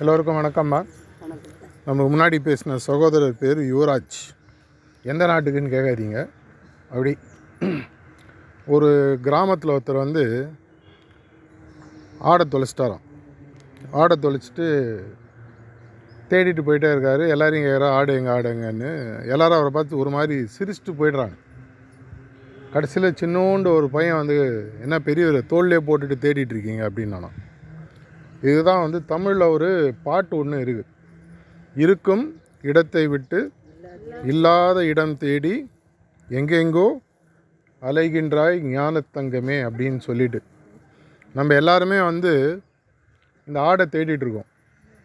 எல்லோருக்கும் வணக்கம்மா. நம்ம நமக்கு முன்னாடி பேசின சகோதரர் பேர் யுவராஜ். எந்த நாட்டுக்குன்னு கேட்காதீங்க. அப்படி ஒரு கிராமத்தில் ஒருத்தர் வந்து ஆடை தொலைச்சிட்டாராம். ஆடை தொலைச்சிட்டு தேடிட்டு போயிட்டே இருக்காரு. எல்லோரும் கேட்குறா ஆடு எங்கே ஆடுங்கன்னு எல்லோரும் அவரை பார்த்து ஒரு மாதிரி சிரிச்சிட்டு போயிடுறாங்க. கடைசியில் சின்னோண்டு ஒரு பையன் வந்து என்ன பெரியவர் தோல்லே போட்டுட்டு தேடிட்டு இருக்கீங்க? அப்படின்னு இதுதான் வந்து தமிழில் ஒரு பாட்டு ஒன்று இருக்குது இருக்கும் இடத்தை விட்டு இல்லாத இடம் தேடி எங்கெங்கோ அலைகின்றாய் ஞானத்தங்கமே அப்படின்னு சொல்லிட்டு. நம்ம எல்லாருமே வந்து இந்த ஆடை தேடிட்டுருக்கோம்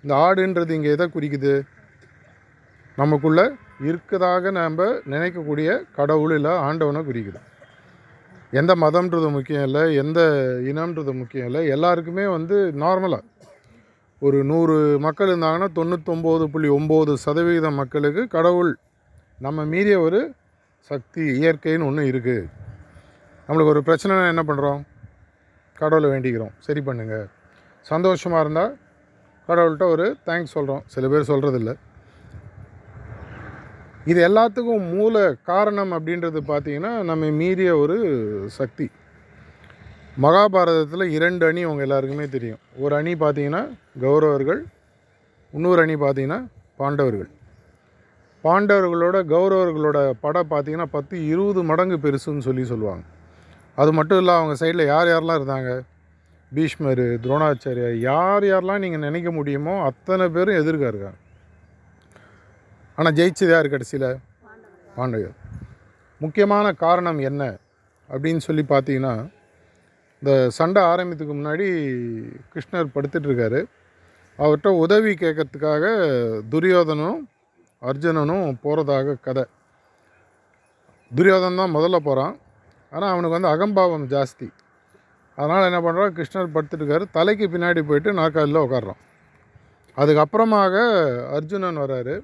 இந்த ஆடுன்றது இங்கே எதை குறிக்குது? நமக்குள்ளே இருக்கதாக நம்ம நினைக்கக்கூடிய கடவுள் இல்லை ஆண்டவனை குறிக்குது. எந்த மதம்ன்றது முக்கியம் இல்லை எந்த இனம்ன்றது முக்கியம் இல்லை. எல்லாருக்குமே வந்து நார்மலாக ஒரு நூறு மக்கள் இருந்தாங்கன்னா தொண்ணூத்தொம்பது புள்ளி ஒம்பது சதவீத மக்களுக்கு கடவுள் நம்ம மீறிய ஒரு சக்தி இயற்கைன்னு ஒன்று இருக்குது நம்மளுக்கு ஒரு பிரச்சனைனா என்ன பண்ணுறோம் கடவுளை வேண்டிக்கிறோம். சரி பண்ணுங்கள் சந்தோஷமாக இருந்தால் கடவுள்கிட்ட ஒரு தேங்க்ஸ் சொல்கிறோம் சில பேர் சொல்கிறதில்ல இது எல்லாத்துக்கும் மூல காரணம் அப்படின்றது பார்த்தீங்கன்னா நம்ம மீறிய ஒரு சக்தி. மகாபாரதத்தில் இரண்டு அணி உங்கள் எல்லாருக்குமே தெரியும். ஒரு அணி பார்த்தீங்கன்னா கௌரவர்கள் இன்னொரு அணி பார்த்தீங்கன்னா பாண்டவர்கள். பாண்டவர்களோட கௌரவர்களோட படம் பார்த்திங்கன்னா பத்து இருபது மடங்கு பெருசுன்னு சொல்லி சொல்லுவாங்க. அது மட்டும் இல்லை அவங்க சைடில் யார் யாரெல்லாம் இருந்தாங்க? பீஷ்மர் துரோணாச்சாரியா யார் யாரெல்லாம் நீங்கள் நினைக்க முடியுமோ அத்தனை பேரும் எதிர்க்க இருக்காங்க. ஆனால் ஜெயிச்சது யார் கடைசியில்? பாண்டவர் முக்கியமான காரணம் என்ன அப்படின்னு சொல்லி பார்த்தீங்கன்னா இந்த சண்டை ஆரம்பித்துக்கு முன்னாடி கிருஷ்ணர் படுத்துட்ருக்காரு அவர்கிட்ட உதவி கேட்கறதுக்காக துரியோதனும் அர்ஜுனனும் போகிறதாக கதை. துரியோதன் தான் முதல்ல போகிறான் ஆனால் அவனுக்கு வந்து அகம்பாவம் ஜாஸ்தி. அதனால் என்ன பண்ணுறான் கிருஷ்ணர் படுத்துட்டுருக்காரு தலைக்கு பின்னாடி போயிட்டு நாற்காலியில் உட்காடுறான் அதுக்கப்புறமாக அர்ஜுனன் வராரு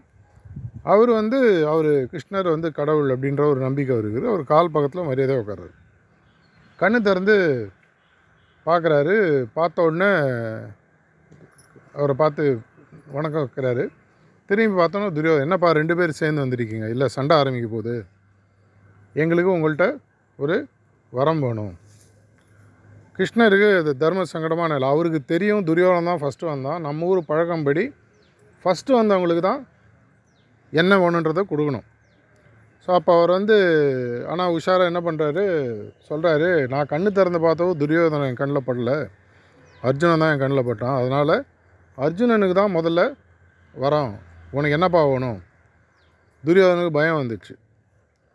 அவர் வந்து அவர் கிருஷ்ணர் வந்து கடவுள் அப்படின்ற ஒரு நம்பிக்கை இருக்குது. அவர் கால் பக்கத்தில் மரியாதையாக உட்கார்றாரு கண்ணு திறந்து பார்க்குறாரு பார்த்த உடனே அவரை பார்த்து வணக்கம் வைக்கிறாரு. திரும்பி பார்த்தோன்னா துரியோதன் என்னப்பா ரெண்டு பேர் சேர்ந்து வந்திருக்கீங்க? இல்லை சண்டை ஆரம்பிக்க போகுது. எங்களுக்கு உங்கள்கிட்ட ஒரு வரம் வேணும். கிருஷ்ணருக்கு இது தர்ம சங்கடமான இல்லை அவருக்கு தெரியும் துரியோதன் தான் ஃபஸ்ட்டு வந்தான். நம்ம ஊர் பழக்கம்படி ஃபஸ்ட்டு வந்தவங்களுக்கு தான் என்ன வேணுன்றதை கொடுக்கணும். ஸோ அப்போ அவர் வந்து ஆனால் உஷாராக என்ன பண்ணுறாரு சொல்கிறாரு நான் கண்ணு திறந்து பார்த்தவோ துரியோதனன் என் கண்ணில் படல. அர்ஜுனன் தான் என் கண்ணில் பட்டான். அதனால் அர்ஜுனனுக்கு தான் முதல்ல வரோம். உனக்கு என்னப்பா வேணும்? துரியோதனுக்கு பயம் வந்துச்சு.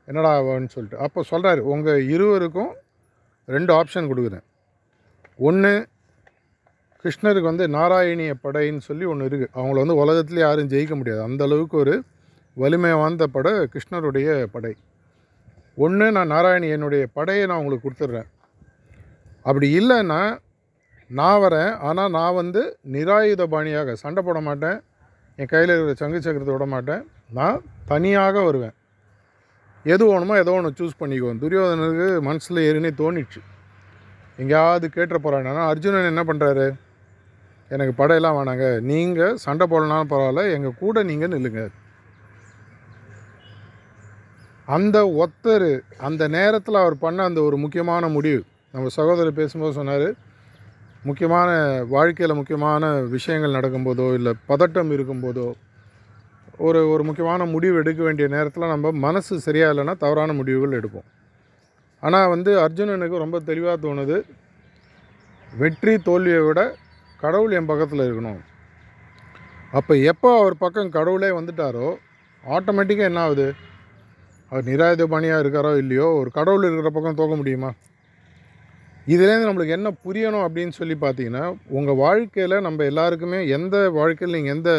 என்னடா வேணும்னு சொல்லிட்டு. அப்போ சொல்கிறாரு உங்கள் இருவருக்கும் ரெண்டு ஆப்ஷன் கொடுக்குறேன். ஒன்று கிருஷ்ணருக்கு வந்து நாராயணிய படைன்னு சொல்லி ஒன்று இருக்குது அவங்கள வந்து உலகத்துல யாரும் ஜெயிக்க முடியாது. அந்த அளவுக்கு ஒரு வலிமை வாய்ந்த படை கிருஷ்ணருடைய படை. ஒன்று நான் நாராயணி என்னுடைய படையை நான் உங்களுக்கு கொடுத்துட்றேன். அப்படி இல்லைன்னா நான் வரேன் ஆனால் நான் வந்து நிராயுத பாணியாக சண்டை போட மாட்டேன் என் கையில் இருக்கிற சங்கு சக்கரத்தை விட மாட்டேன் நான் தனியாக வருவேன். எது வேணுமோ ஏதோ ஒன்று சூஸ் பண்ணிக்குவோம் துரியோதனனுக்கு மனசில் ஏறினே தோணிடுச்சு. எங்கேயாவது கேட்டுற போகிறான் ஆனால் அர்ஜுனன் என்ன பண்ணுறாரு எனக்கு படையெல்லாம் வேணாங்க. நீங்கள் சண்டை போடலனாலும் பரவாயில்ல எங்கள் கூட நீங்கள் நில்லுங்க. அந்த ஒத்தர் அந்த நேரத்தில் அவர் பண்ண அந்த ஒரு முக்கியமான முடிவு. நம்ம சகோதரர் பேசும்போது சொன்னார் முக்கியமான வாழ்க்கையில் முக்கியமான விஷயங்கள் நடக்கும்போதோ இல்லை பதட்டம் இருக்கும்போதோ ஒரு ஒரு முக்கியமான முடிவு எடுக்க வேண்டிய நேரத்தில் நம்ம மனசு சரியாக இல்லைன்னா தவறான முடிவுகள் எடுப்போம். ஆனால் வந்து அர்ஜுனனுக்கு ரொம்ப தெளிவாக தோணுது வெற்றி தோல்வியை விட கடவுள் என் பக்கத்தில் இருக்கணும். அப்போ எப்போ அவர் பக்கம் கடவுளே வந்துட்டாரோ ஆட்டோமேட்டிக்காக என்ன ஆகுது? அவர் நிராயுதபாணியாக இருக்காரோ இல்லையோ ஒரு கடவுள் இருக்கிற பக்கம் தோக்க முடியுமா? இதுலேருந்து நம்மளுக்கு என்ன புரியணும் அப்படின்னு சொல்லி பார்த்தீங்கன்னா உங்கள் வாழ்க்கையில் நம்ம எல்லாருக்குமே எந்த வாழ்க்கையில் நீங்கள் எந்த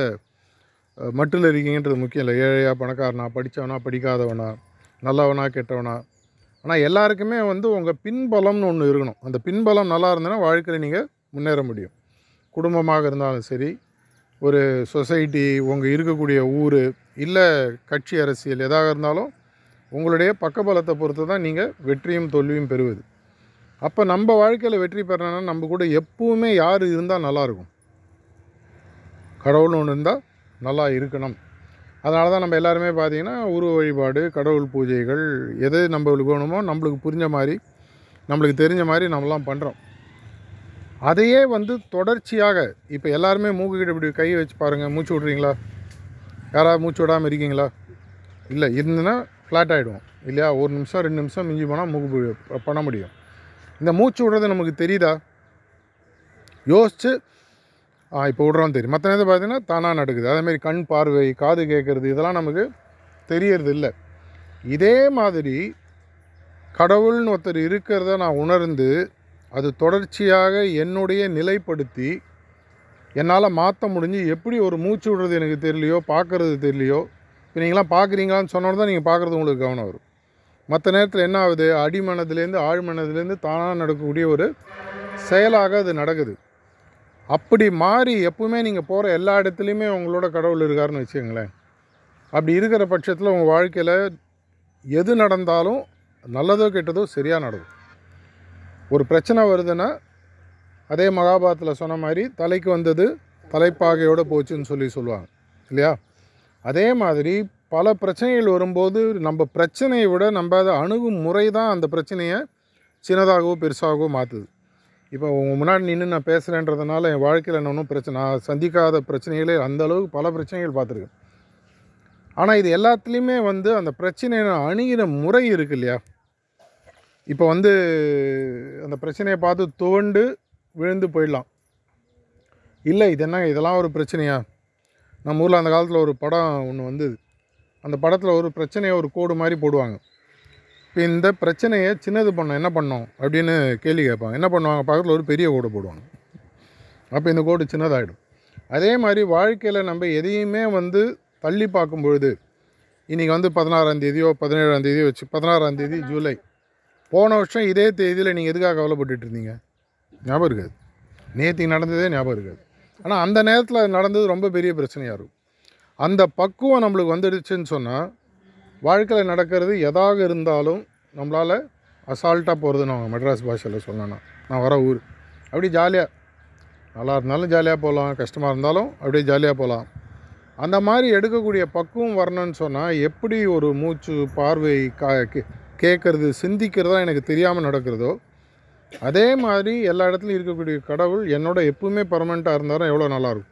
மட்டில் இருக்கீங்கன்றது முக்கியம் இல்லை. ஏழையா பணக்காரனா படித்தவனா படிக்காதவனா நல்லவனா கெட்டவனா. ஆனால் எல்லாருக்குமே வந்து உங்கள் பின்பலம்னு ஒன்று இருக்கணும். அந்த பின்பலம் நல்லா இருந்ததுன்னா வாழ்க்கையில் நீங்கள் முன்னேற முடியும். குடும்பமாக இருந்தாலும் சரி ஒரு சொசைட்டி உங்கள் இருக்கக்கூடிய ஊர் இல்லை கட்சி அரசியல் எதாக இருந்தாலும் உங்களுடைய பக்கபலத்தை பொறுத்து தான் நீங்கள் வெற்றியும் தோல்வியும் பெறுவது. அப்போ நம்ம வாழ்க்கையில் வெற்றி பெறணும்னா நம்ம கூட எப்பவுமே யார் இருந்தால் நல்லாயிருக்கும். கடவுள்னு ஒன்று இருந்தால் நல்லா இருக்கணும். அதனால தான் நம்ம எல்லாருமே பார்த்திங்கன்னா உருவ வழிபாடு கடவுள் பூஜைகள் எது நம்மளுக்கு வேணுமோ நம்மளுக்கு புரிஞ்ச மாதிரி நம்மளுக்கு தெரிஞ்ச மாதிரி நம்மலாம் பண்ணுறோம். அதையே வந்து தொடர்ச்சியாக இப்போ எல்லாருமே மூக்குக்கிட்ட இப்படி கையை வச்சு பாருங்கள் மூச்சு விட்றீங்களா? யாராவது மூச்சு விடாமல் இருக்கீங்களா? இல்லை இருந்துன்னா ஃப்ளாட் ஆகிடுவோம் இல்லையா? ஒரு நிமிஷம் ரெண்டு நிமிஷம் மிஞ்சி போனால் மூக்கு பண்ண முடியும். இந்த மூச்சு விடுறது நமக்கு தெரியுதா? யோசித்து இப்போ விட்றோம் தெரியும். மற்ற நேரத்தை பார்த்தீங்கன்னா தானாக நடக்குது. அதேமாதிரி கண் பார்வை காது கேட்குறது இதெல்லாம் நமக்கு தெரியறது இல்லை. இதே மாதிரி கடவுள்னு ஒருத்தர் இருக்கிறத நான் உணர்ந்து அது தொடர்ச்சியாக என்னுடைய நிலைப்படுத்தி என்னால் மாற்ற முடிஞ்சு எப்படி ஒரு மூச்சு விடுறது எனக்கு தெரியலையோ பார்க்குறது தெரியலையோ இப்போ நீங்களாம் பார்க்குறீங்களான்னு சொன்னோன்னு தான் நீங்கள் பார்க்குறது உங்களுக்கு கவனம் வரும். மற்ற நேரத்தில் என்ன ஆகுது? அடிமனதுலேருந்து ஆழ்மனதுலேருந்து தானாக நடக்கக்கூடிய ஒரு செயலாக அது நடக்குது. அப்படி மாறி எப்பவுமே நீங்கள் போகிற எல்லா இடத்துலையுமே உங்களோட கடவுள் இருக்காருன்னு வச்சுக்கோங்களேன். அப்படி இருக்கிற பட்சத்தில் உங்கள் வாழ்க்கையில் எது நடந்தாலும் நல்லதோ கெட்டதோ சரியாக நடக்கும். ஒரு பிரச்சனை வருதுன்னா அதே மகாபாரத்தில் சொன்ன மாதிரி தலைக்கு வந்தது தலைப்பாகையோடு போச்சுன்னு சொல்லி சொல்லுவாங்க. இல்லையா? அதே மாதிரி பல பிரச்சனைகள் வரும்போது நம்ம பிரச்சனையை விட நம்ம அதை அணுகும் முறை தான் அந்த பிரச்சனையை சின்னதாகவோ பெருசாகவோ மாற்றுது இப்போ உங்கள் முன்னாடி நின்று நான் பேசுகிறேன்றதுனால என் வாழ்க்கையில் என்ன ஒன்றும் பிரச்சனை நான் சந்திக்காத பிரச்சனைகளே அந்த அளவுக்கு பல பிரச்சனைகள் பார்த்துருக்கேன். ஆனால் இது எல்லாத்துலேயுமே வந்து அந்த பிரச்சனையை நான் அணுகிற முறை இருக்கு இல்லையா? இப்போ வந்து அந்த பிரச்சனையை பார்த்து துவண்டு விழுந்து போயிடலாம். இல்லை இது என்ன இதெல்லாம் ஒரு பிரச்சனையா? நம்ம ஊரில் அந்த காலத்தில் ஒரு படம் ஒன்று வந்தது. அந்த படத்தில் ஒரு பிரச்சனையை ஒரு கோடு மாதிரி போடுவாங்க. இப்போ இந்த பிரச்சனையை சின்னது பண்ணோம் என்ன பண்ணோம் அப்படின்னு கேள்வி கேட்பாங்க. என்ன பண்ணுவாங்க? பக்கத்தில் ஒரு பெரிய கோடு போடுவாங்க. அப்போ இந்த கோடு சின்னதாகிடும் அதே மாதிரி வாழ்க்கையில் நம்ம எதையுமே வந்து தள்ளி பார்க்கும் பொழுது இன்றைக்கி வந்து பதினாறாம் தேதியோ பதினேழாம் தேதியோ வச்சு பதினாறாம் தேதி ஜூலை. போன வருஷம் இதே தேதியில் நீங்கள் எதுக்காக கவலைப்பட்டுட்டு இருந்தீங்க? ஞாபகம் இருக்காது. நேற்று நடந்ததே ஞாபகம் இருக்காது. ஆனால் அந்த நேரத்தில் அது நடந்தது ரொம்ப பெரிய பிரச்சனையாக இருக்கும். அந்த பக்குவம் நம்மளுக்கு வந்துடுச்சுன்னு சொன்னால் வாழ்க்கையில் நடக்கிறது எதாக இருந்தாலும் நம்மளால் அசால்ட்டாக போகிறது நான் மெட்ராஸ் பாஷையில் சொல்லணும் நான் வர ஊர். அப்படி ஜாலியாக நல்லா இருந்தாலும் ஜாலியாக போகலாம் கஷ்டமாக இருந்தாலும் அப்படியே ஜாலியாக போகலாம் அந்த மாதிரி எடுக்கக்கூடிய பக்குவம் வரணும்னு சொன்னால் எப்படி ஒரு மூச்சு பார்வை கா கே- சிந்திக்கிறதா எனக்கு தெரியாமல் நடக்கிறதோ அதே மாதிரி எல்லா இடத்துலையும் இருக்கக்கூடிய கடவுள் என்னோட எப்பவுமே பர்மனெண்ட்டாக இருந்தாலும் எவ்வளோ நல்லாயிருக்கும்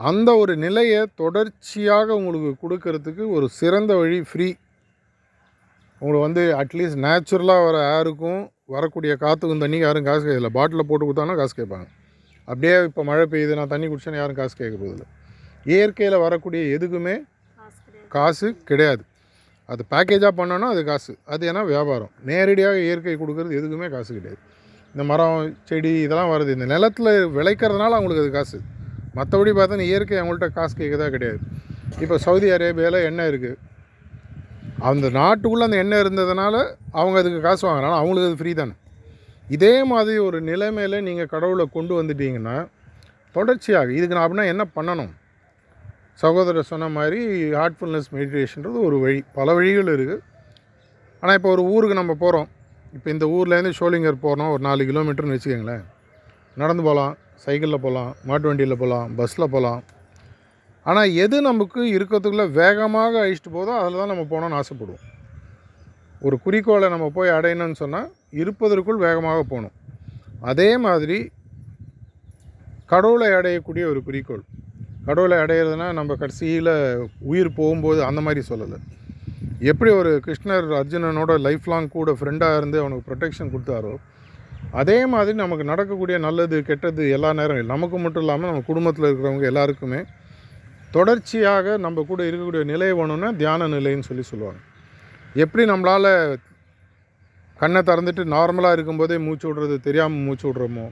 அந்த ஒரு நிலையை தொடர்ச்சியாக உங்களுக்கு கொடுக்கறதுக்கு ஒரு சிறந்த வழி ஃப்ரீ உங்களுக்கு வந்து அட்லீஸ்ட் நேச்சுரலாக வர ஏருக்கும் வரக்கூடிய காற்றுக்கும் தண்ணிக்கு யாரும் காசு கேட்கல. பாட்டிலில் போட்டு கொடுத்தாங்கன்னா காசு கேட்பாங்க. அப்படியே இப்போ மழை பெய்யுது நான் தண்ணி குடிச்சேன்னு யாரும் காசு கேட்க போதில்லை இயற்கையில் வரக்கூடிய எதுக்குமே காசு கிடையாது. காசு கிடையாது. அது பேக்கேஜாக பண்ணோன்னா அது காசு. அது ஏன்னா வியாபாரம். நேரடியாக இயற்கை கொடுக்கறது எதுக்குமே காசு கிடையாது. இந்த மரம் செடி இதெல்லாம் வருது இந்த நிலத்தில் விளைக்கிறதுனால அவங்களுக்கு அது காசு. மற்றபடி பார்த்தா இயற்கை அவங்கள்ட்ட காசு கேட்கதா கிடையாது. இப்போ சவுதி அரேபியாவில் எண்ணெய் இருக்குது அந்த நாட்டுக்குள்ளே அந்த எண்ணெய் இருந்ததுனால அவங்க அதுக்கு காசு வாங்குறாங்க. அவங்களுக்கு அது ஃப்ரீ தானே. இதே மாதிரி ஒரு நிலைமையில் நீங்கள் கடவுளை கொண்டு வந்துட்டீங்கன்னா தொடர்ச்சியாக இதுக்கு நான் அப்படின்னா என்ன பண்ணணும்? சகோதரர் சொன்ன மாதிரி ஹார்ட்ஃபுல்னஸ் மெடிடேஷன்றது ஒரு வழி. பல வழிகள் இருக்குது ஆனால் இப்போ ஒரு ஊருக்கு நம்ம போகிறோம் இப்போ இந்த ஊர்லேருந்து ஷோலிங்கர் போகிறோம் ஒரு நாலு கிலோமீட்டர்னு வச்சுக்கோங்களேன். நடந்து போகலாம் சைக்கிளில் போகலாம் மாட்டு வண்டியில் போகலாம் பஸ்ஸில் போகலாம் ஆனால் எது நமக்கு இருக்கிறதுக்குள்ளே வேகமாக அழிச்சிட்டு போதோ அதில் தான் நம்ம போகணும்னு ஆசைப்படுவோம். ஒரு குறிக்கோளை நம்ம போய் அடையணும்னு சொன்னால் இருப்பதற்குள் வேகமாக போகணும். அதே மாதிரி கடவுளை அடையக்கூடிய ஒரு குறிக்கோள். கடவுளை அடையிறதுனா நம்ம கடைசியில் உயிர் போகும்போது அந்த மாதிரி சொல்லலை. எப்படி ஒரு கிருஷ்ணர் அர்ஜுனனோட லைஃப் லாங் கூட ஃப்ரெண்டாக இருந்து அவனுக்கு ப்ரொடெக்ஷன் கொடுத்தாரோ அதே மாதிரி நமக்கு நடக்கக்கூடிய நல்லது கெட்டது எல்லா நேரம் நமக்கு மட்டும் இல்லாமல் நம்ம குடும்பத்தில் இருக்கிறவங்க எல்லாருக்குமே தொடர்ச்சியாக நம்ம கூட இருக்கக்கூடிய நிலை வேணும்னா தியான நிலைன்னு சொல்லி சொல்லுவாங்க. எப்படி நம்மளால் கண்ணை திறந்துட்டு நார்மலாக இருக்கும்போதே மூச்சு விடுறது தெரியாமல் மூச்சு விட்றோமோ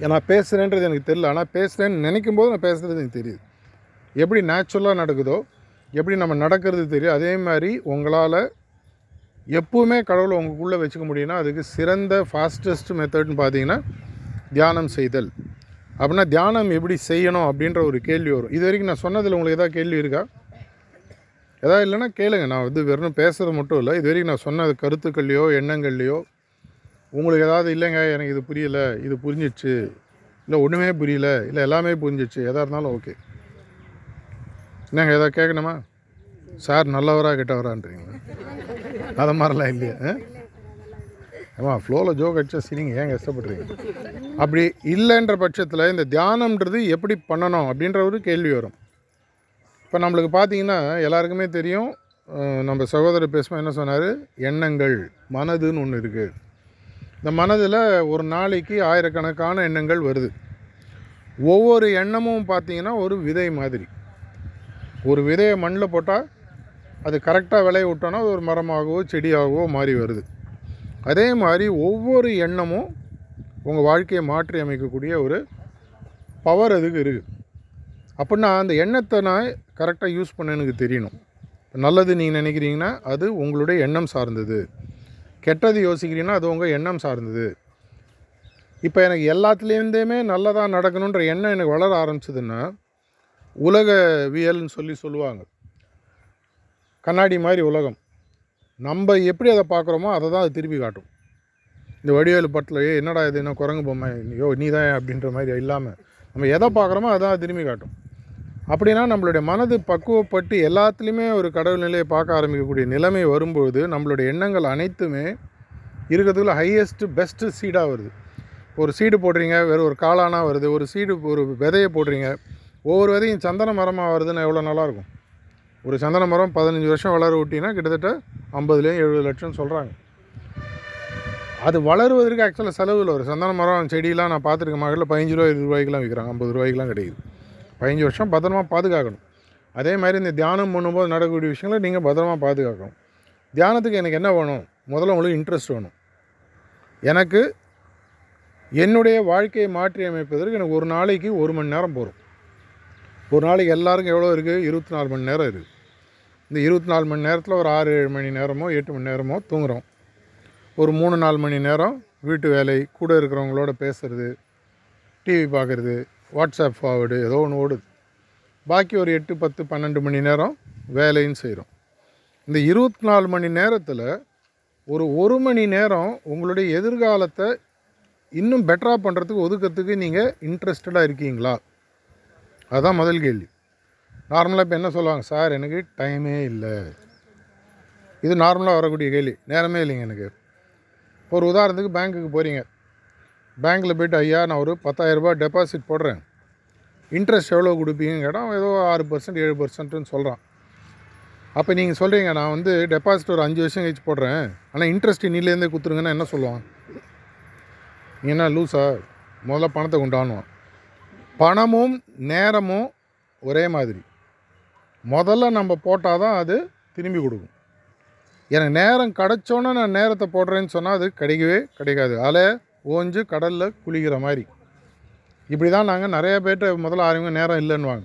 நான் பேசுகிறேன்றது எனக்கு தெரியல. ஆனால் பேசுகிறேன்னு நினைக்கும் போது நான் பேசுகிறது எனக்கு தெரியுது. எப்படி நேச்சுரலாக நடக்குதோ எப்படி நம்ம நடக்கிறது தெரியும் அதே மாதிரி உங்களால் எப்போவுமே கடவுளை உங்களுக்குள்ளே வச்சுக்க முடியும்னா அதுக்கு சிறந்த ஃபாஸ்டஸ்ட் மெத்தட்னு பார்த்தீங்கன்னா தியானம் செய்தல். அப்படின்னா தியானம் எப்படி செய்யணும் அப்படின்ற ஒரு கேள்வி வரும். இது வரைக்கும் நான் சொன்னதில் உங்களுக்கு எதாவது கேள்வி இருக்கா? எதாவது இல்லைன்னா கேளுங்க. நான் வந்து வெறும் பேசுகிறது மட்டும் இல்லை. இது வரைக்கும் நான் சொன்ன கருத்துக்கள்லையோ எண்ணங்கள்லையோ உங்களுக்கு ஏதாவது இல்லைங்க எனக்கு இது புரியலை இது புரிஞ்சிடுச்சு இல்லை ஒன்றுமே புரியல. இல்லை எல்லாமே புரிஞ்சிச்சு. எதாக இருந்தாலும் ஓகே. என்னங்க எதாவது கேட்கணுமா? சார் நல்லவரா கெட்டவரான்றீங்களா? அதை மாதிரிலாம் இல்லையா? ஆ? ஆமாம் ஃப்ளோவில் ஜோக் அடிச்சா சரிங்க. ஏன் கஷ்டப்படுறீங்க? அப்படி இல்லைன்ற பட்சத்தில் இந்த தியானம்ன்றது எப்படி பண்ணணும் அப்படின்ற ஒரு கேள்வி வரும். இப்போ நம்மளுக்கு பார்த்தீங்கன்னா எல்லாருக்குமே தெரியும் நம்ம சகோதரர் பேசுமா என்ன சொன்னார்? எண்ணங்கள் மனதுன்னு ஒன்று இருக்குது இந்த மனதில் ஒரு நாளைக்கு ஆயிரக்கணக்கான எண்ணங்கள் வருது. ஒவ்வொரு எண்ணமும் பார்த்தீங்கன்னா ஒரு விதை மாதிரி. ஒரு விதையை மண்ணில் போட்டால் அது கரெக்டாக விளைய விட்டோன்னா அது ஒரு மரமாகவோ செடியாகவோ மாறி வருது. அதே மாதிரி ஒவ்வொரு எண்ணமும் உங்கள் வாழ்க்கையை மாற்றி அமைக்கக்கூடிய ஒரு பவர் அதுக்கு இருக்குது அப்படின்னா அந்த எண்ணத்தை நான் கரெக்டாக யூஸ் பண்ண எனக்கு தெரியணும். நல்லது நீங்கள் நினைக்கிறீங்கன்னா அது உங்களுடைய எண்ணம் சார்ந்தது. கெட்டது யோசிக்கிறீங்கன்னா அது உங்கள் எண்ணம் சார்ந்தது. இப்போ எனக்கு எல்லாத்துலேருந்துமே நல்லதாக நடக்கணுன்ற எண்ணம் எனக்கு வளர ஆரம்பிச்சதுன்னா உலகவியல்னு சொல்லி சொல்லுவாங்க. கண்ணாடி மாதிரி உலகம். நம்ம எப்படி அதை பார்க்குறோமோ அதை தான் அது திருப்பி காட்டும். இந்த வடிவேலு படத்தில் ஏ என்னடா இது? என்ன குரங்கு பொம்மை? யோ நீ தான் அப்படின்ற மாதிரி இல்லாமல் நம்ம எதை பார்க்குறோமோ அதான் திரும்பி காட்டும். அப்படின்னா நம்மளுடைய மனது பக்குவப்பட்டு எல்லாத்துலேயுமே ஒரு கடவுள் நிலையை பார்க்க ஆரம்பிக்கக்கூடிய நிலைமை வரும்போது நம்மளுடைய எண்ணங்கள் அனைத்துமே இருக்கிறதுக்குள்ள ஹையஸ்ட்டு பெஸ்ட்டு சீடாக வருது. ஒரு சீடு போடுறீங்க வேறு ஒரு காளானாக வருது ஒரு சீடு ஒரு விதையை போடுறீங்க ஒவ்வொரு விதையும் சந்தன மரமாக வருதுன்னா எவ்வளோ நல்லாயிருக்கும் ஒரு சந்தன மரம் பதினஞ்சு வருஷம் வளர விட்டிங்கன்னா கிட்டத்தட்ட ஐம்பதுலேயும் எழுபது லட்சம் சொல்கிறாங்க அது வளருவதற்கு ஆக்சுவலாக செலவில் ஒரு சந்தன மரம் செடியெலாம் நான் பார்த்துருக்க மகளில் பதினஞ்சு ரூபா இருபது ரூபாய்க்குலாம் விற்கிறாங்க. ஐம்பது ரூபாய்க்குலாம் கிடைக்குது. பதினஞ்சு வருஷம் பத்திரமா பாதுகாக்கணும். அதே மாதிரி இந்த தியானம் பண்ணும்போது நடக்கக்கூடிய விஷயங்களை நீங்கள் பத்திரமா பாதுகாக்கணும். தியானத்துக்கு எனக்கு என்ன வேணும்? முதல்ல உங்களுக்கு இன்ட்ரெஸ்ட் வேணும். எனக்கு என்னுடைய வாழ்க்கையை மாற்றி அமைப்பதற்கு எனக்கு ஒரு நாளைக்கு ஒரு மணி நேரம் போகும் ஒரு நாளைக்கு எல்லாருக்கும் எவ்வளோ இருக்குது இருபத்தி நாலு மணி நேரம் இருக்குது இந்த இருபத்தி நாலு மணி நேரத்தில் ஒரு ஆறு ஏழு மணி நேரமோ எட்டு மணி நேரமோ தூங்குறோம். ஒரு மூணு நாலு மணி நேரம் வீட்டு வேலை கூட இருக்கிறவங்களோட பேசுகிறது டிவி பார்க்குறது வாட்ஸ்அப் ஃபார்வர்டு ஏதோ ஒன்று ஓடுது. பாக்கி ஒரு எட்டு பத்து பன்னெண்டு மணி நேரம் வேலையும் செய்கிறோம் இந்த இருபத்தி நாலு மணி நேரத்தில் ஒரு ஒரு மணி நேரம் உங்களுடைய எதிர்காலத்தை இன்னும் பெட்டராக பண்ணுறதுக்கு ஒதுக்கிறதுக்கு நீங்கள் இன்ட்ரெஸ்டடாக இருக்கீங்களா? அதுதான் முதல் கேள்வி. நார்மலாக இப்போ என்ன சொல்லுவாங்க? சார் எனக்கு டைமே இல்லை. இது நார்மலாக வரக்கூடிய கேள்வி. நேரமே இல்லைங்க எனக்கு. ஒரு உதாரணத்துக்கு பேங்க்குக்கு போகிறீங்க பேங்க்கில் போய்ட்டு ஐயா நான் ஒரு பத்தாயிரரூபா டெபாசிட் போடுறேன். இன்ட்ரெஸ்ட் எவ்வளோ கொடுப்பீங்கன்னு கேட்டால் ஏதோ ஆறு பர்சன்ட் ஏழு பர்சன்ட்னு சொல்கிறான் அப்போ நீங்கள் சொல்கிறீங்க நான் வந்து டெபாசிட் ஒரு அஞ்சு வருஷம் கழிச்சு போடுறேன். ஆனால் இன்ட்ரெஸ்ட் இன்னிலேருந்தே கொடுத்துருங்கன்னா என்ன சொல்லுவான்? நீ என்ன லூஸா முதல்ல பணத்தை கொண்டாடுவான் பணமும் நேரமும் ஒரே மாதிரி. முதல்ல நம்ம போட்டால் தான் அது திரும்பி கொடுக்கும். எனக்கு நேரம் கிடச்சோன்னே நான் நேரத்தை போடுறேன்னு சொன்னால் அது கிடைக்கவே கிடைக்காது. அதில் ஓஞ்சு கடலில் குளிக்கிற மாதிரி. இப்படி தான் நாங்கள் நிறைய பேர்கிட்ட முதல்ல ஆரம்பிங்க நேரம் இல்லைன்னுவாங்க.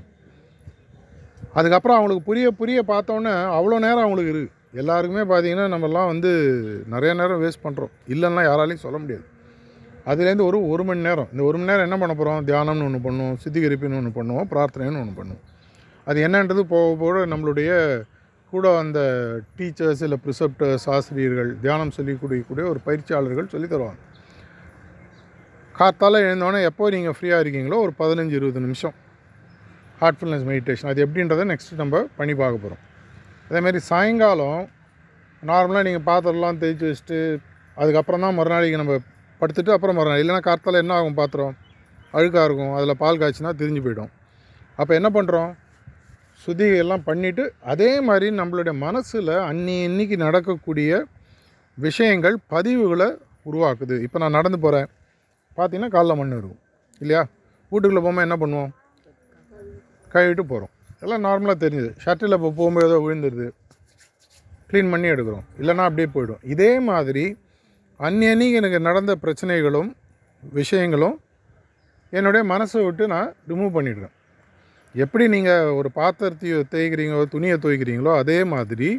அதுக்கப்புறம் அவங்களுக்கு புரிய புரிய பார்த்தோன்னே அவ்வளோ நேரம் அவங்களுக்கு இருக்குது எல்லாருக்குமே பார்த்தீங்கன்னா நம்மலாம் வந்து நிறைய நேரம் வேஸ்ட் பண்ணுறோம் இல்லைன்னா யாராலையும் சொல்ல முடியாது. அதுலேருந்து ஒரு ஒரு மணி நேரம். இந்த ஒரு மணி நேரம் என்ன பண்ண போகிறோம் தியானம்னு ஒன்று பண்ணுவோம் சித்திகரிப்புன்னு ஒன்று பண்ணுவோம் பிரார்த்தனைன்னு ஒன்று பண்ணுவோம். அது என்னன்றது போக போக நம்மளுடைய கூட அந்த டீச்சர்ஸ் இல்லை ப்ரிசப்டர்ஸ் ஆசிரியர்கள் தியானம் சொல்லிக் கொடுக்கக்கூடிய ஒரு பயிற்சியாளர்கள் சொல்லித் தருவாங்க. காத்தால் எழுந்தோடனே எப்போ நீங்கள் ஃப்ரீயாக இருக்கீங்களோ ஒரு பதினஞ்சு இருபது நிமிஷம். ஹார்ட்ஃபுல்னஸ் மெடிடேஷன் அது எப்படின்றத நெக்ஸ்ட்டு நம்ம பண்ணி பார்க்க போகிறோம் அதேமாரி சாயங்காலம் நார்மலாக நீங்கள் பாத்திரம்லாம் தேய்ச்சி வச்சுட்டு அதுக்கப்புறம் தான் மறுநாளைக்கு நம்ம படுத்துட்டு அப்புறம் மறுநாள் இல்லைன்னா கார்த்தால் என்ன ஆகும் பாத்திரம்? அழுக்காக இருக்கும் அதில் பால் காய்ச்சினா திரிஞ்சு போயிடும். அப்போ என்ன பண்ணுறோம் சுத்திகெல்லாம் பண்ணிவிட்டு அதே மாதிரி நம்மளுடைய மனசில் அன்னி இன்னைக்கு நடக்கக்கூடிய விஷயங்கள் பதிவுகளை உருவாக்குது. இப்போ நான் நடந்து போகிறேன் பார்த்தீங்கன்னா காலில் மண் இருக்கும் இல்லையா? வீட்டுக்குள்ளே போகும்போது என்ன பண்ணுவோம்? கழுவிட்டு போகிறோம் எல்லாம் நார்மலாக தெரிஞ்சுது. ஷட்டில் இப்போ போகும்போது ஏதோ விழுந்துருது. க்ளீன் பண்ணி எடுக்கிறோம். இல்லைன்னா அப்படியே போயிடும். இதே மாதிரி அன்னன்னைக்கு எனக்கு நடந்த பிரச்சனைகளும் விஷயங்களும் என்னுடைய மனசை விட்டு நான் ரிமூவ் பண்ணிடுறேன். எப்படி நீங்கள் ஒரு பாத்திரத்தையோ தேய்க்கிறீங்களோ துணியை துவைக்கிறீங்களோ அதே மாதிரி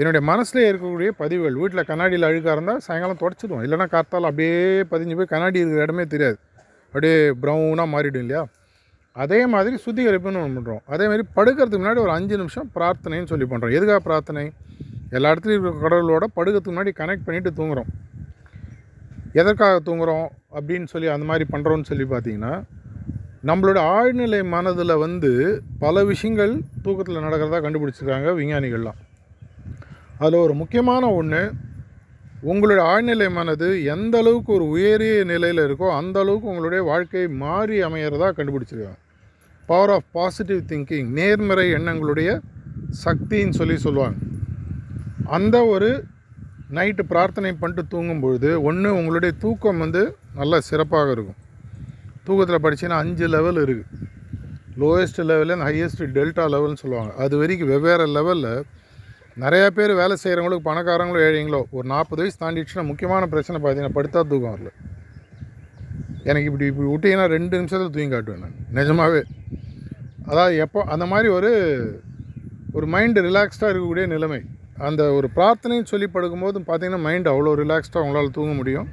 என்னுடைய மனசில் இருக்கக்கூடிய பதிவுகள். வீட்டில் கண்ணாடியில் அழுக்காக இருந்தால் சாயங்காலம் தொடச்சிடுவோம். இல்லைன்னா காத்தால் அப்படியே பதிஞ்சு போய் கண்ணாடி இருக்கிற இடமே தெரியாது. அப்படியே ப்ரௌனாக மாறிடும் இல்லையா? அதே மாதிரி சுத்திகரிப்புன்னு ஒன்று பண்ணுறோம் அதே மாதிரி படுக்கிறதுக்கு முன்னாடி ஒரு அஞ்சு நிமிஷம் பிரார்த்தனைன்னு சொல்லி பண்ணுறோம் எதுக்காக பிரார்த்தனை? எல்லா இடத்துலையும் இருக்கிற கடவுளோட படுக்கிறதுக்கு முன்னாடி கனெக்ட் பண்ணிவிட்டு தூங்குறோம். எதற்காக தூங்குகிறோம் அப்படின்னு சொல்லி அந்த மாதிரி பண்ணுறோன்னு சொல்லி பார்த்தீங்கன்னா நம்மளோட ஆழ்நிலை மனதில் வந்து பல விஷயங்கள் தூக்கத்தில் நடக்கிறதா கண்டுபிடிச்சிருக்காங்க விஞ்ஞானிகள்லாம். அதில் ஒரு முக்கியமான ஒன்று உங்களுடைய ஆழ்நிலை மனது எந்த அளவுக்கு ஒரு உயரிய நிலையில் இருக்கோ அந்த அளவுக்கு உங்களுடைய வாழ்க்கை மாறி அமையிறதா கண்டுபிடிச்சிருக்காங்க. பவர் ஆஃப் பாசிட்டிவ் திங்கிங் நேர்மறை எண்ணங்களுடைய சக்தின்னு சொல்லி சொல்லுவாங்க. அந்த ஒரு நைட்டு பிரார்த்தனை பண்ணிட்டு தூங்கும் பொழுது ஒன்று உங்களுடைய தூக்கம் வந்து நல்லா சிறப்பாக இருக்கும். தூக்கத்தில் படிச்சீங்கன்னா அஞ்சு லெவல் இருக்குது லோயஸ்ட் லெவலில் ஹையஸ்ட் டெல்டா லெவல்னு சொல்லுவாங்க. அது வரைக்கும் வெவ்வேறு லெவலில் நிறையா பேர் வேலை செய்கிறவங்களுக்கு பணக்காரங்களோ ஏழைங்களோ ஒரு நாற்பது வயசு தாண்டிடுச்சுன்னா முக்கியமான பிரச்சனை பார்த்தீங்கன்னா படுத்தா தூக்கம் வரல. எனக்கு இப்படி இப்படி விட்டீங்கன்னா ரெண்டு நிமிஷத்தில் தூங்கி காட்டுவேன் நான். நிஜமாகவே அதாவது எப்போ அந்த மாதிரி ஒரு ஒரு மைண்டு ரிலாக்ஸ்டாக இருக்கக்கூடிய நிலைமை. அந்த ஒரு பிரார்த்தனைன்னு சொல்லி படுக்கும்போது பார்த்திங்கன்னா மைண்டு அவ்வளோ ரிலாக்ஸ்டாக உங்களால் தூங்க முடியும்.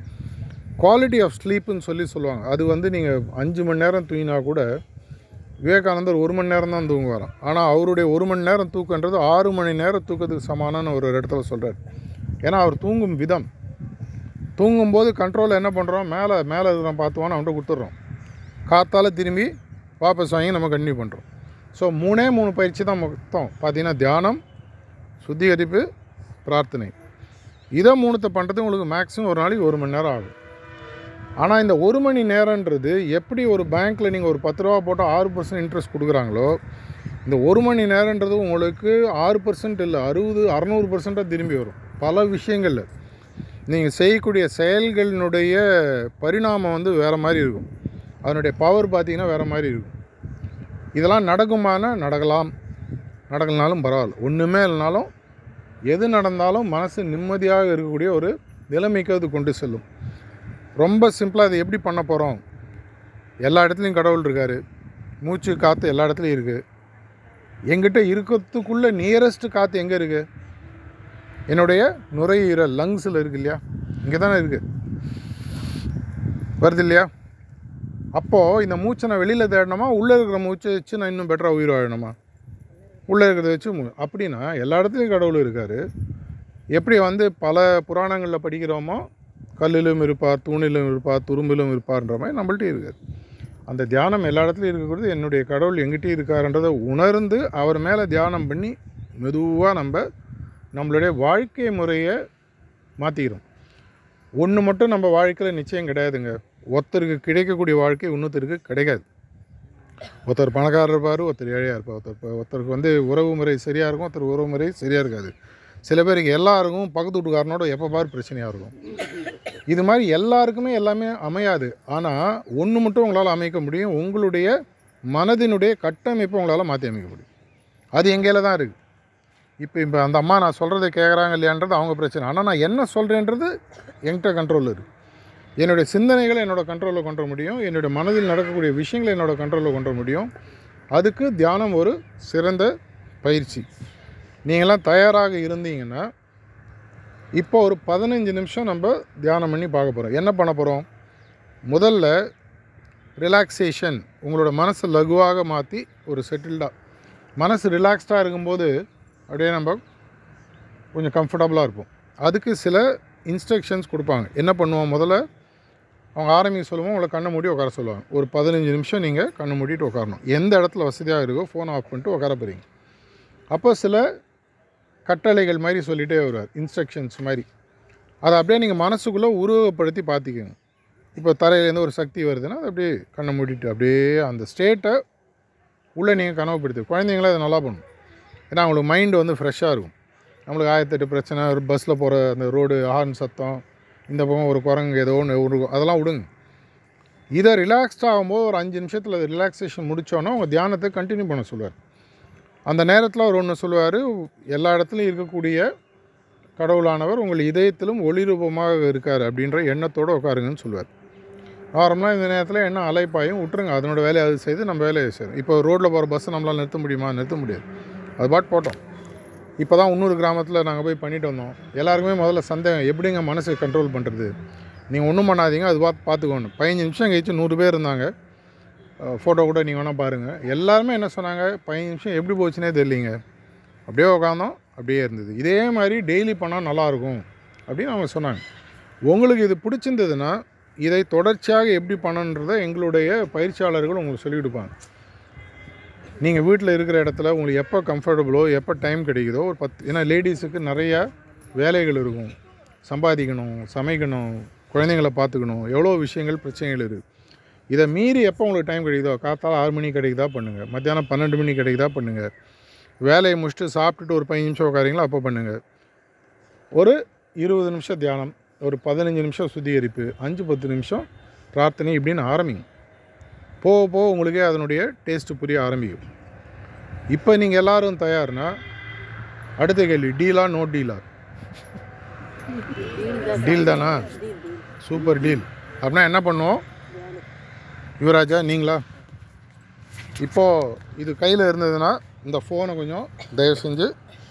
குவாலிட்டி ஆஃப் ஸ்லீப்புன்னு சொல்லி சொல்லுவாங்க. அது வந்து நீங்கள் அஞ்சு மணி நேரம் தூங்கினா கூட விவேகானந்தர் ஒரு மணி நேரம் தான் தூங்குவாராம். ஆனால் அவருடைய ஒரு மணி நேரம் தூக்கன்றது ஆறு மணி நேரம் தூக்கத்துக்கு சமானன்னு ஒரு இடத்துல சொல்கிறார் ஏன்னா அவர் தூங்கும் விதம். தூங்கும்போது கண்ட்ரோலில் என்ன பண்ணுறோம் மேலே மேலே இருக்கிறோம் பார்த்துவான்னு அவன்கிட்ட கொடுத்துட்றோம். காத்தால் திரும்பி வாபஸ் வாங்கி நம்ம கண்டினியூ பண்ணுறோம் ஸோ மூணே மூணு பயிற்சி தான் மொத்தம். பார்த்திங்கன்னா தியானம் சுத்திகரிப்பு பிரார்த்தனை. இதை மூணுத்தை பண்ணுறது உங்களுக்கு மேக்ஸிமம் ஒரு நாளைக்கு ஒரு மணி நேரம் ஆகும். ஆனால் இந்த ஒரு மணி நேரன்றது எப்படி ஒரு பேங்க்கில் நீங்கள் ஒரு பத்து ரூபா போட்டால் ஆறு பர்சன்ட் இன்ட்ரெஸ்ட் கொடுக்குறாங்களோ இந்த ஒரு மணி நேரன்றது உங்களுக்கு ஆறு பர்சன்ட் இல்லை அறுபது அறநூறு பர்சண்ட்டாக திரும்பி வரும். பல விஷயங்களில். நீங்கள் செய்யக்கூடிய செயல்களினுடைய பரிணாமம் வந்து வேறு மாதிரி இருக்கும். அதனுடைய பவர் பார்த்தீங்கன்னா வேறு மாதிரி இருக்கும். இதெல்லாம் நடக்குமானா நடக்கலாம். நடக்கலனாலும் பரவாயில்ல. ஒன்றுமே இல்லைனாலும் எது நடந்தாலும் மனசு நிம்மதியாக இருக்கக்கூடிய ஒரு நிலைமைக்கு அது கொண்டு செல்லும். ரொம்ப சிம்பிளாக அதை எப்படி பண்ண போகிறோம் எல்லா இடத்துலையும் கடவுள் இருக்கார். மூச்சு காற்று எல்லா இடத்துலையும் இருக்குது எங்கிட்ட இருக்கிறதுக்குள்ளே நியரஸ்ட் காற்று எங்கே இருக்குது என்னுடைய நுரையீரல் லங்ஸில் இருக்கு இல்லையா? இங்கே தானே இருக்குது வருது இல்லையா? அப்போது இந்த மூச்சை நான் வெளியில் தேடணுமா? உள்ளே இருக்கிற மூச்சை வச்சு நான் இன்னும் பெட்டராக உயிர் வாழணுமா? உள்ளே இருக்கிறத வச்சு மு- அப்படின்னா எல்லா இடத்துலையும் கடவுள் இருக்கார். எப்படி வந்து பல புராணங்களில் படிக்கிறோமோ கல்லிலும் இருப்பார் தூணிலும் இருப்பார் துரும்பிலும் இருப்பார்ன்ற மாதிரி நம்மள்ட்ட இருக்கார் அந்த தியானம் எல்லா இடத்துலையும் இருக்கக்கூடாது. என்னுடைய கடவுள் எங்கிட்டே இருக்காருன்றதை உணர்ந்து அவர் மேலே தியானம் பண்ணி மெதுவாக நம்ம நம்மளுடைய வாழ்க்கை முறையை மாற்றிக்கிறோம் ஒன்று மட்டும் நம்ம வாழ்க்கையில் நிச்சயம் கிடையாதுங்க. ஒருத்தருக்கு கிடைக்கக்கூடிய வாழ்க்கை இன்னொருத்தருக்கு கிடைக்காது. ஒருத்தர் பணக்காரர் இருப்பார் ஒருத்தர் ஏழையாக இருப்பார். ஒருத்தர் ஒருத்தருக்கு வந்து உறவு முறை சரியாக இருக்கும் ஒருத்தர் உறவு முறை சரியாக இருக்காது. சில பேருக்கு எல்லாருக்கும் பக்கத்து வீட்டுக்காரனோட எப்போ பாரு பிரச்சனையாக இருக்கும். இது மாதிரி எல்லாருக்குமே எல்லாமே அமையாது. ஆனால் ஒன்று மட்டும் உங்களால் அமைக்க முடியும். உங்களுடைய மனதினுடைய கட்டமைப்பை உங்களால் மாற்றி அமைக்க முடியும். அது எங்கேயில் தான் இருக்குது இப்போ இப்போ அந்த அம்மா நான் சொல்கிறத கேட்குறாங்க இல்லையான்றது அவங்க பிரச்சனை. ஆனால் நான் என்ன சொல்கிறேன்றது என்கிட்ட கண்ட்ரோலில் இருக்குது என்னுடைய சிந்தனைகளை என்னோடய கண்ட்ரோலில் கொண்டு முடியும். என்னுடைய மனதில் நடக்கக்கூடிய விஷயங்களை என்னோடய கண்ட்ரோலில் கொண்டு முடியும். அதுக்கு தியானம் ஒரு சிறந்த பயிற்சி. நீங்களாம் தயாராக இருந்தீங்கன்னா இப்போ ஒரு பதினஞ்சு நிமிஷம் நம்ம தியானம் பண்ணி பார்க்க போகிறோம் என்ன பண்ண போகிறோம் முதல்ல ரிலாக்ஸேஷன் உங்களோட மனசை லகுவாக மாற்றி ஒரு செட்டில்டாக மனசு ரிலாக்ஸ்டாக இருக்கும்போது அப்படியே நம்ம கொஞ்சம் கம்ஃபர்டபுளாக இருப்போம். அதுக்கு சில இன்ஸ்ட்ரக்ஷன்ஸ் கொடுப்பாங்க. என்ன பண்ணுவோம் முதல்ல? அவங்க ஆரம்பிக்க சொல்லுவோம் உங்களை கண்ணை மூடி உட்கார சொல்லுவாங்க. ஒரு பதினஞ்சு நிமிஷம் நீங்கள் கண்ணை மூடிட்டு உட்காரணும். எந்த இடத்துல வசதியாக இருக்கோ ஃபோன் ஆஃப் பண்ணிட்டு உட்கார போகிறீங்க அப்போ சில கட்டளைகள் மாதிரி சொல்லிகிட்டே வருவார் இன்ஸ்ட்ரக்ஷன்ஸ் மாதிரி. அதை அப்படியே நீங்கள் மனசுக்குள்ளே உருவகப்படுத்தி பார்த்துக்கோங்க இப்போ தரையிலேருந்து ஒரு சக்தி வருதுன்னா அது அப்படியே கண்ணை மூடிட்டு அப்படியே அந்த ஸ்டேட்டை உள்ளே நீங்கள் கனவுப்படுத்தி குழந்தைங்களே அதை நல்லா பண்ணும். ஏன்னா அவங்களுக்கு மைண்டு வந்து ஃப்ரெஷ்ஷாக இருக்கும். நம்மளுக்கு ஆயிரத்தெட்டு பிரச்சனை ஒரு பஸ்ஸில் போகிற அந்த ரோடு ஹார்ன் சத்தம் இந்த பக்கம் ஒரு குரங்கு ஏதோ ஒன்று இருக்கும் அதெல்லாம் விடுங்க. இதை ரிலாக்ஸ்ட் ஆகும்போது ஒரு அஞ்சு நிமிஷத்தில் ரிலாக்ஸேஷன் முடித்தோன்னா உங்கள் தியானத்தை கண்டினியூ பண்ண சொல்லுவார். அந்த நேரத்தில் அவர் ஒன்று சொல்லுவார் எல்லா இடத்துலையும் இருக்கக்கூடிய கடவுளானவர் உங்கள் இதயத்திலும் ஒளிரூபமாக இருக்கார் அப்படின்ற எண்ணத்தோடு உட்காருங்கன்னு சொல்லுவார். நார்மலாக இந்த நேரத்தில் என்ன அலைப்பாயும் விட்டுருங்க அதனோட வேலையை அது செய்து நம்ம வேலையை செய்யணும். இப்போ ரோட்டில் போகிற பஸ்ஸை நம்மளால் நிறுத்த முடியுமா? நிறுத்த முடியாது. அது பாட்டு போட்டோம். இப்போ தான் இன்னொரு கிராமத்தில் நாங்கள் போய் பண்ணிட்டு வந்தோம். எல்லாருக்குமே முதல்ல சந்தேகம் எப்படிங்க மனசை கண்ட்ரோல் பண்ணுறது நீங்கள் ஒன்றும் பண்ணாதீங்க அது பார்த்து பார்த்துக்கோணும் பதினஞ்சு நிமிஷம் கழிச்சு நூறு பேர் இருந்தாங்க. ஃபோட்டோ கூட நீங்கள் வேணால் பாருங்கள் எல்லாருமே என்ன சொன்னாங்க? பதினஞ்சு நிமிஷம் எப்படி போச்சுனே தெரியலிங்க. அப்படியே உட்காந்தோம் அப்படியே இருந்தது. இதே மாதிரி டெய்லி பண்ணால் நல்லாயிருக்கும் அப்படின்னு அவங்க சொன்னாங்க. உங்களுக்கு இது பிடிச்சிருந்ததுன்னா இதை தொடர்ச்சியாக எப்படி பண்ணணுன்றதை எங்களுடைய பயிற்சியாளர்கள் உங்களுக்கு சொல்லிக் கொடுப்பாங்க. நீங்கள் வீட்டில் இருக்கிற இடத்துல உங்களுக்கு எப்போ கம்ஃபர்டபுளோ எப்போ டைம் கிடைக்குதோ ஒரு பத்து ஏன்னா லேடிஸுக்கு நிறையா வேலைகள் இருக்கும். சம்பாதிக்கணும் சமைக்கணும் குழந்தைங்கள பார்த்துக்கணும். எவ்வளோ விஷயங்கள் பிரச்சனைகள் இருக்குது இதை மீறி எப்போ உங்களுக்கு டைம் கிடைக்குதோ காத்தால ஆறு மணி கிடைக்குதா பண்ணுங்கள் மத்தியானம் பன்னெண்டு மணி கிடைக்குதா பண்ணுங்கள் வேலையை முடிச்சுட்டு சாப்பிட்டுட்டு ஒரு பதினஞ்சு நிமிஷம் உட்காரீங்களா அப்போ பண்ணுங்கள் ஒரு இருபது நிமிஷம் தியானம் ஒரு பதினஞ்சு நிமிஷம் சுத்திகரிப்பு அஞ்சு பத்து நிமிஷம் பிரார்த்தனை இப்படின்னு ஆரம்பிங்க போக போக உங்களுக்கே அதனுடைய டேஸ்ட்டு புரிய ஆரம்பிக்கும். இப்போ நீங்கள் எல்லாரும் தயார்னா அடுத்த கேள்வி டீலா நோ டீலா? டீல் தானா? Super deal. அப்படின்னா என்ன பண்ணுவோம்? யுவராஜா நீங்களா? இப்போது இது கையில் இருந்ததுன்னா இந்த ஃபோனை கொஞ்சம் தயவு செஞ்சு